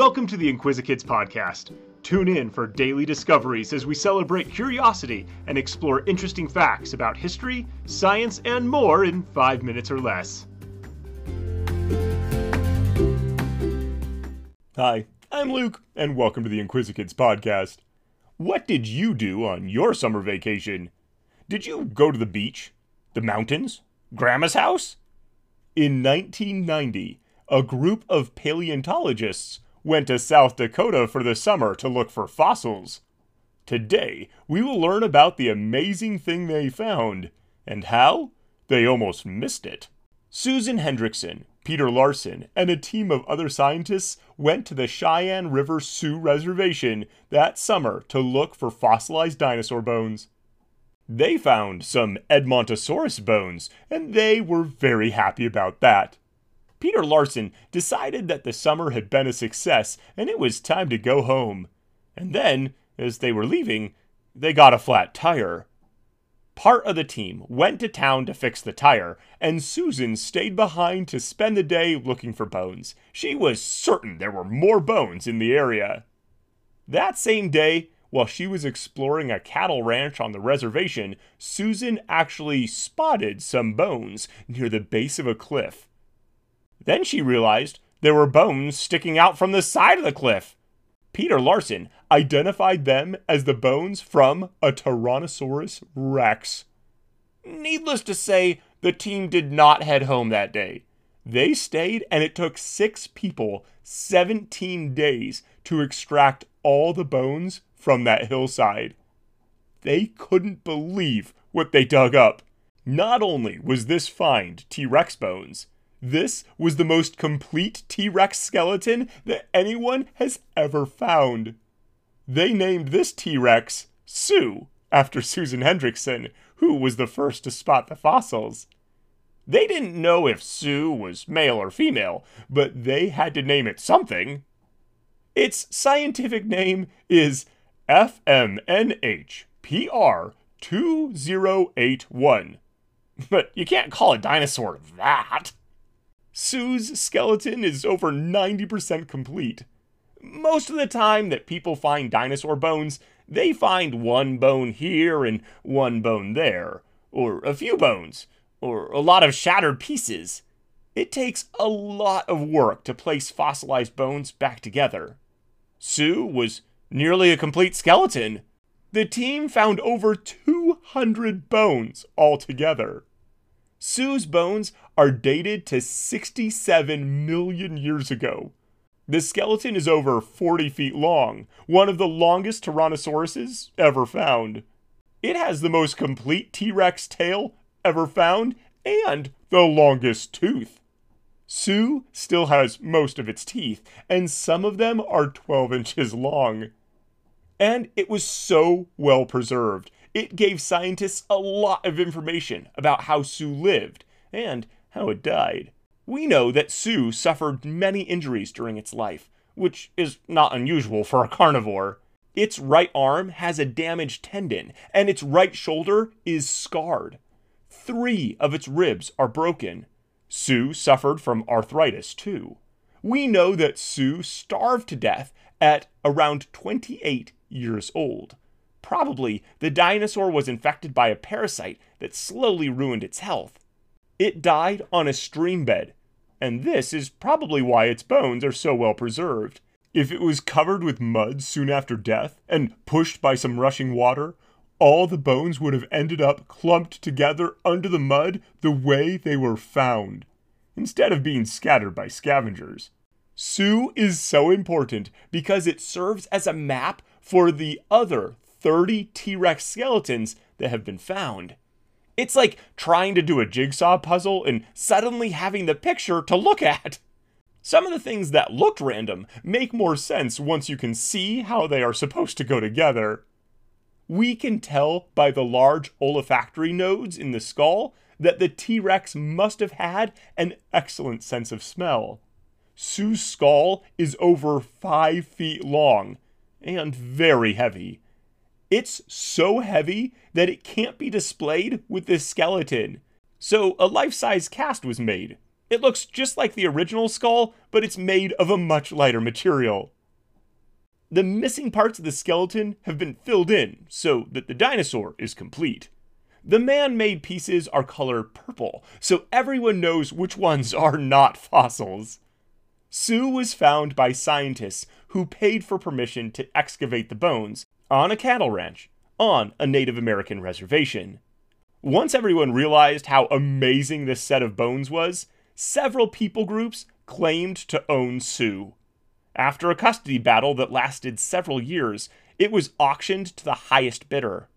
Welcome to the Inquisikids podcast. Tune in for daily discoveries as we celebrate curiosity and explore interesting facts about history, science, and more in five minutes or less. Hi, I'm Luke, and welcome to the Inquisikids podcast. What did you do on your summer vacation? Did you go to the beach? The mountains? Grandma's house? In 1990, a group of paleontologists went to South Dakota for the summer to look for fossils. Today, we will learn about the amazing thing they found and how they almost missed it. Susan Hendrickson, Peter Larson, and a team of other scientists went to the Cheyenne River Sioux Reservation that summer to look for fossilized dinosaur bones. They found some Edmontosaurus bones, and they were very happy about that. Peter Larson decided that the summer had been a success and it was time to go home. And then, as they were leaving, they got a flat tire. Part of the team went to town to fix the tire, and Susan stayed behind to spend the day looking for bones. She was certain there were more bones in the area. That same day, while she was exploring a cattle ranch on the reservation, Susan actually spotted some bones near the base of a cliff. Then she realized there were bones sticking out from the side of the cliff. Peter Larson identified them as the bones from a Tyrannosaurus rex. Needless to say, the team did not head home that day. They stayed, and it took six people 17 days to extract all the bones from that hillside. They couldn't believe what they dug up. Not only was this find T Rex bones, this was the most complete T Rex skeleton that anyone has ever found. They named this T Rex Sue after Susan Hendrickson, who was the first to spot the fossils. They didn't know if Sue was male or female, but they had to name it something. Its scientific name is FMNHPR 2081. But you can't call a dinosaur that. Sue's skeleton is over 90% complete. Most of the time that people find dinosaur bones, they find one bone here and one bone there, or a few bones, or a lot of shattered pieces. It takes a lot of work to place fossilized bones back together. Sue was nearly a complete skeleton. The team found over 200 bones altogether. Sue's bones are dated to 67 million years ago. The skeleton is over 40 feet long, one of the longest Tyrannosauruses ever found. It has the most complete T Rex tail ever found and the longest tooth. Sue still has most of its teeth, and some of them are 12 inches long. And it was so well preserved it gave scientists a lot of information about how Sue lived and how it died. We know that Sue suffered many injuries during its life, which is not unusual for a carnivore. Its right arm has a damaged tendon, and its right shoulder is scarred. Three of its ribs are broken. Sue suffered from arthritis too. We know that Sue starved to death at around 28 years old. Probably the dinosaur was infected by a parasite that slowly ruined its health. It died on a stream bed, and this is probably why its bones are so well preserved. If it was covered with mud soon after death and pushed by some rushing water, all the bones would have ended up clumped together under the mud the way they were found, instead of being scattered by scavengers. Sue is so important because it serves as a map for the other 30 T Rex skeletons that have been found. It's like trying to do a jigsaw puzzle and suddenly having the picture to look at. Some of the things that looked random make more sense once you can see how they are supposed to go together. We can tell by the large olfactory nodes in the skull that the T Rex must have had an excellent sense of smell. Sue's skull is over five feet long and very heavy, it's so heavy that it can't be displayed with this skeleton. So a life size cast was made. It looks just like the original skull, but it's made of a much lighter material. The missing parts of the skeleton have been filled in so that the dinosaur is complete. The man made pieces are color purple, so everyone knows which ones are not fossils. Sue was found by scientists who paid for permission to excavate the bones on a cattle ranch on a Native American reservation. Once everyone realized how amazing this set of bones was, several people groups claimed to own Sue. After a custody battle that lasted several years, it was auctioned to the highest bidder.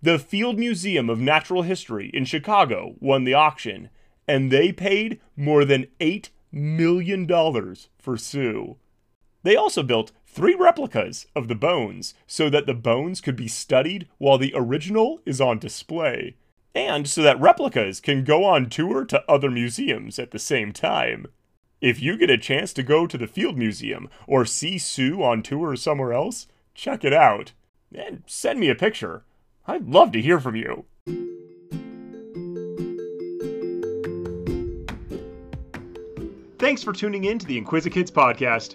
The Field Museum of Natural History in Chicago won the auction, and they paid more than $8 million for Sue. They also built three replicas of the bones so that the bones could be studied while the original is on display and so that replicas can go on tour to other museums at the same time. If you get a chance to go to the Field Museum or see Sue on tour somewhere else, check it out. And send me a picture. I'd love to hear from you. Thanks for tuning in to the Inquisikids podcast.